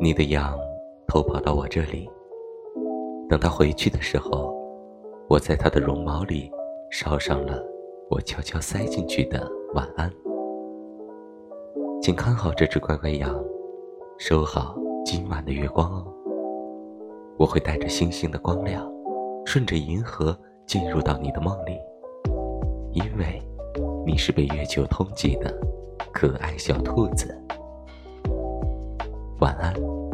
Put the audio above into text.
你的羊偷跑到我这里。等它回去的时候，我在它的绒毛里烧上了我悄悄塞进去的晚安。请看好这只乖乖羊，收好今晚的月光哦。我会带着星星的光亮，顺着银河进入到你的梦里，因为你是被月球通缉的可爱小兔子。晚安。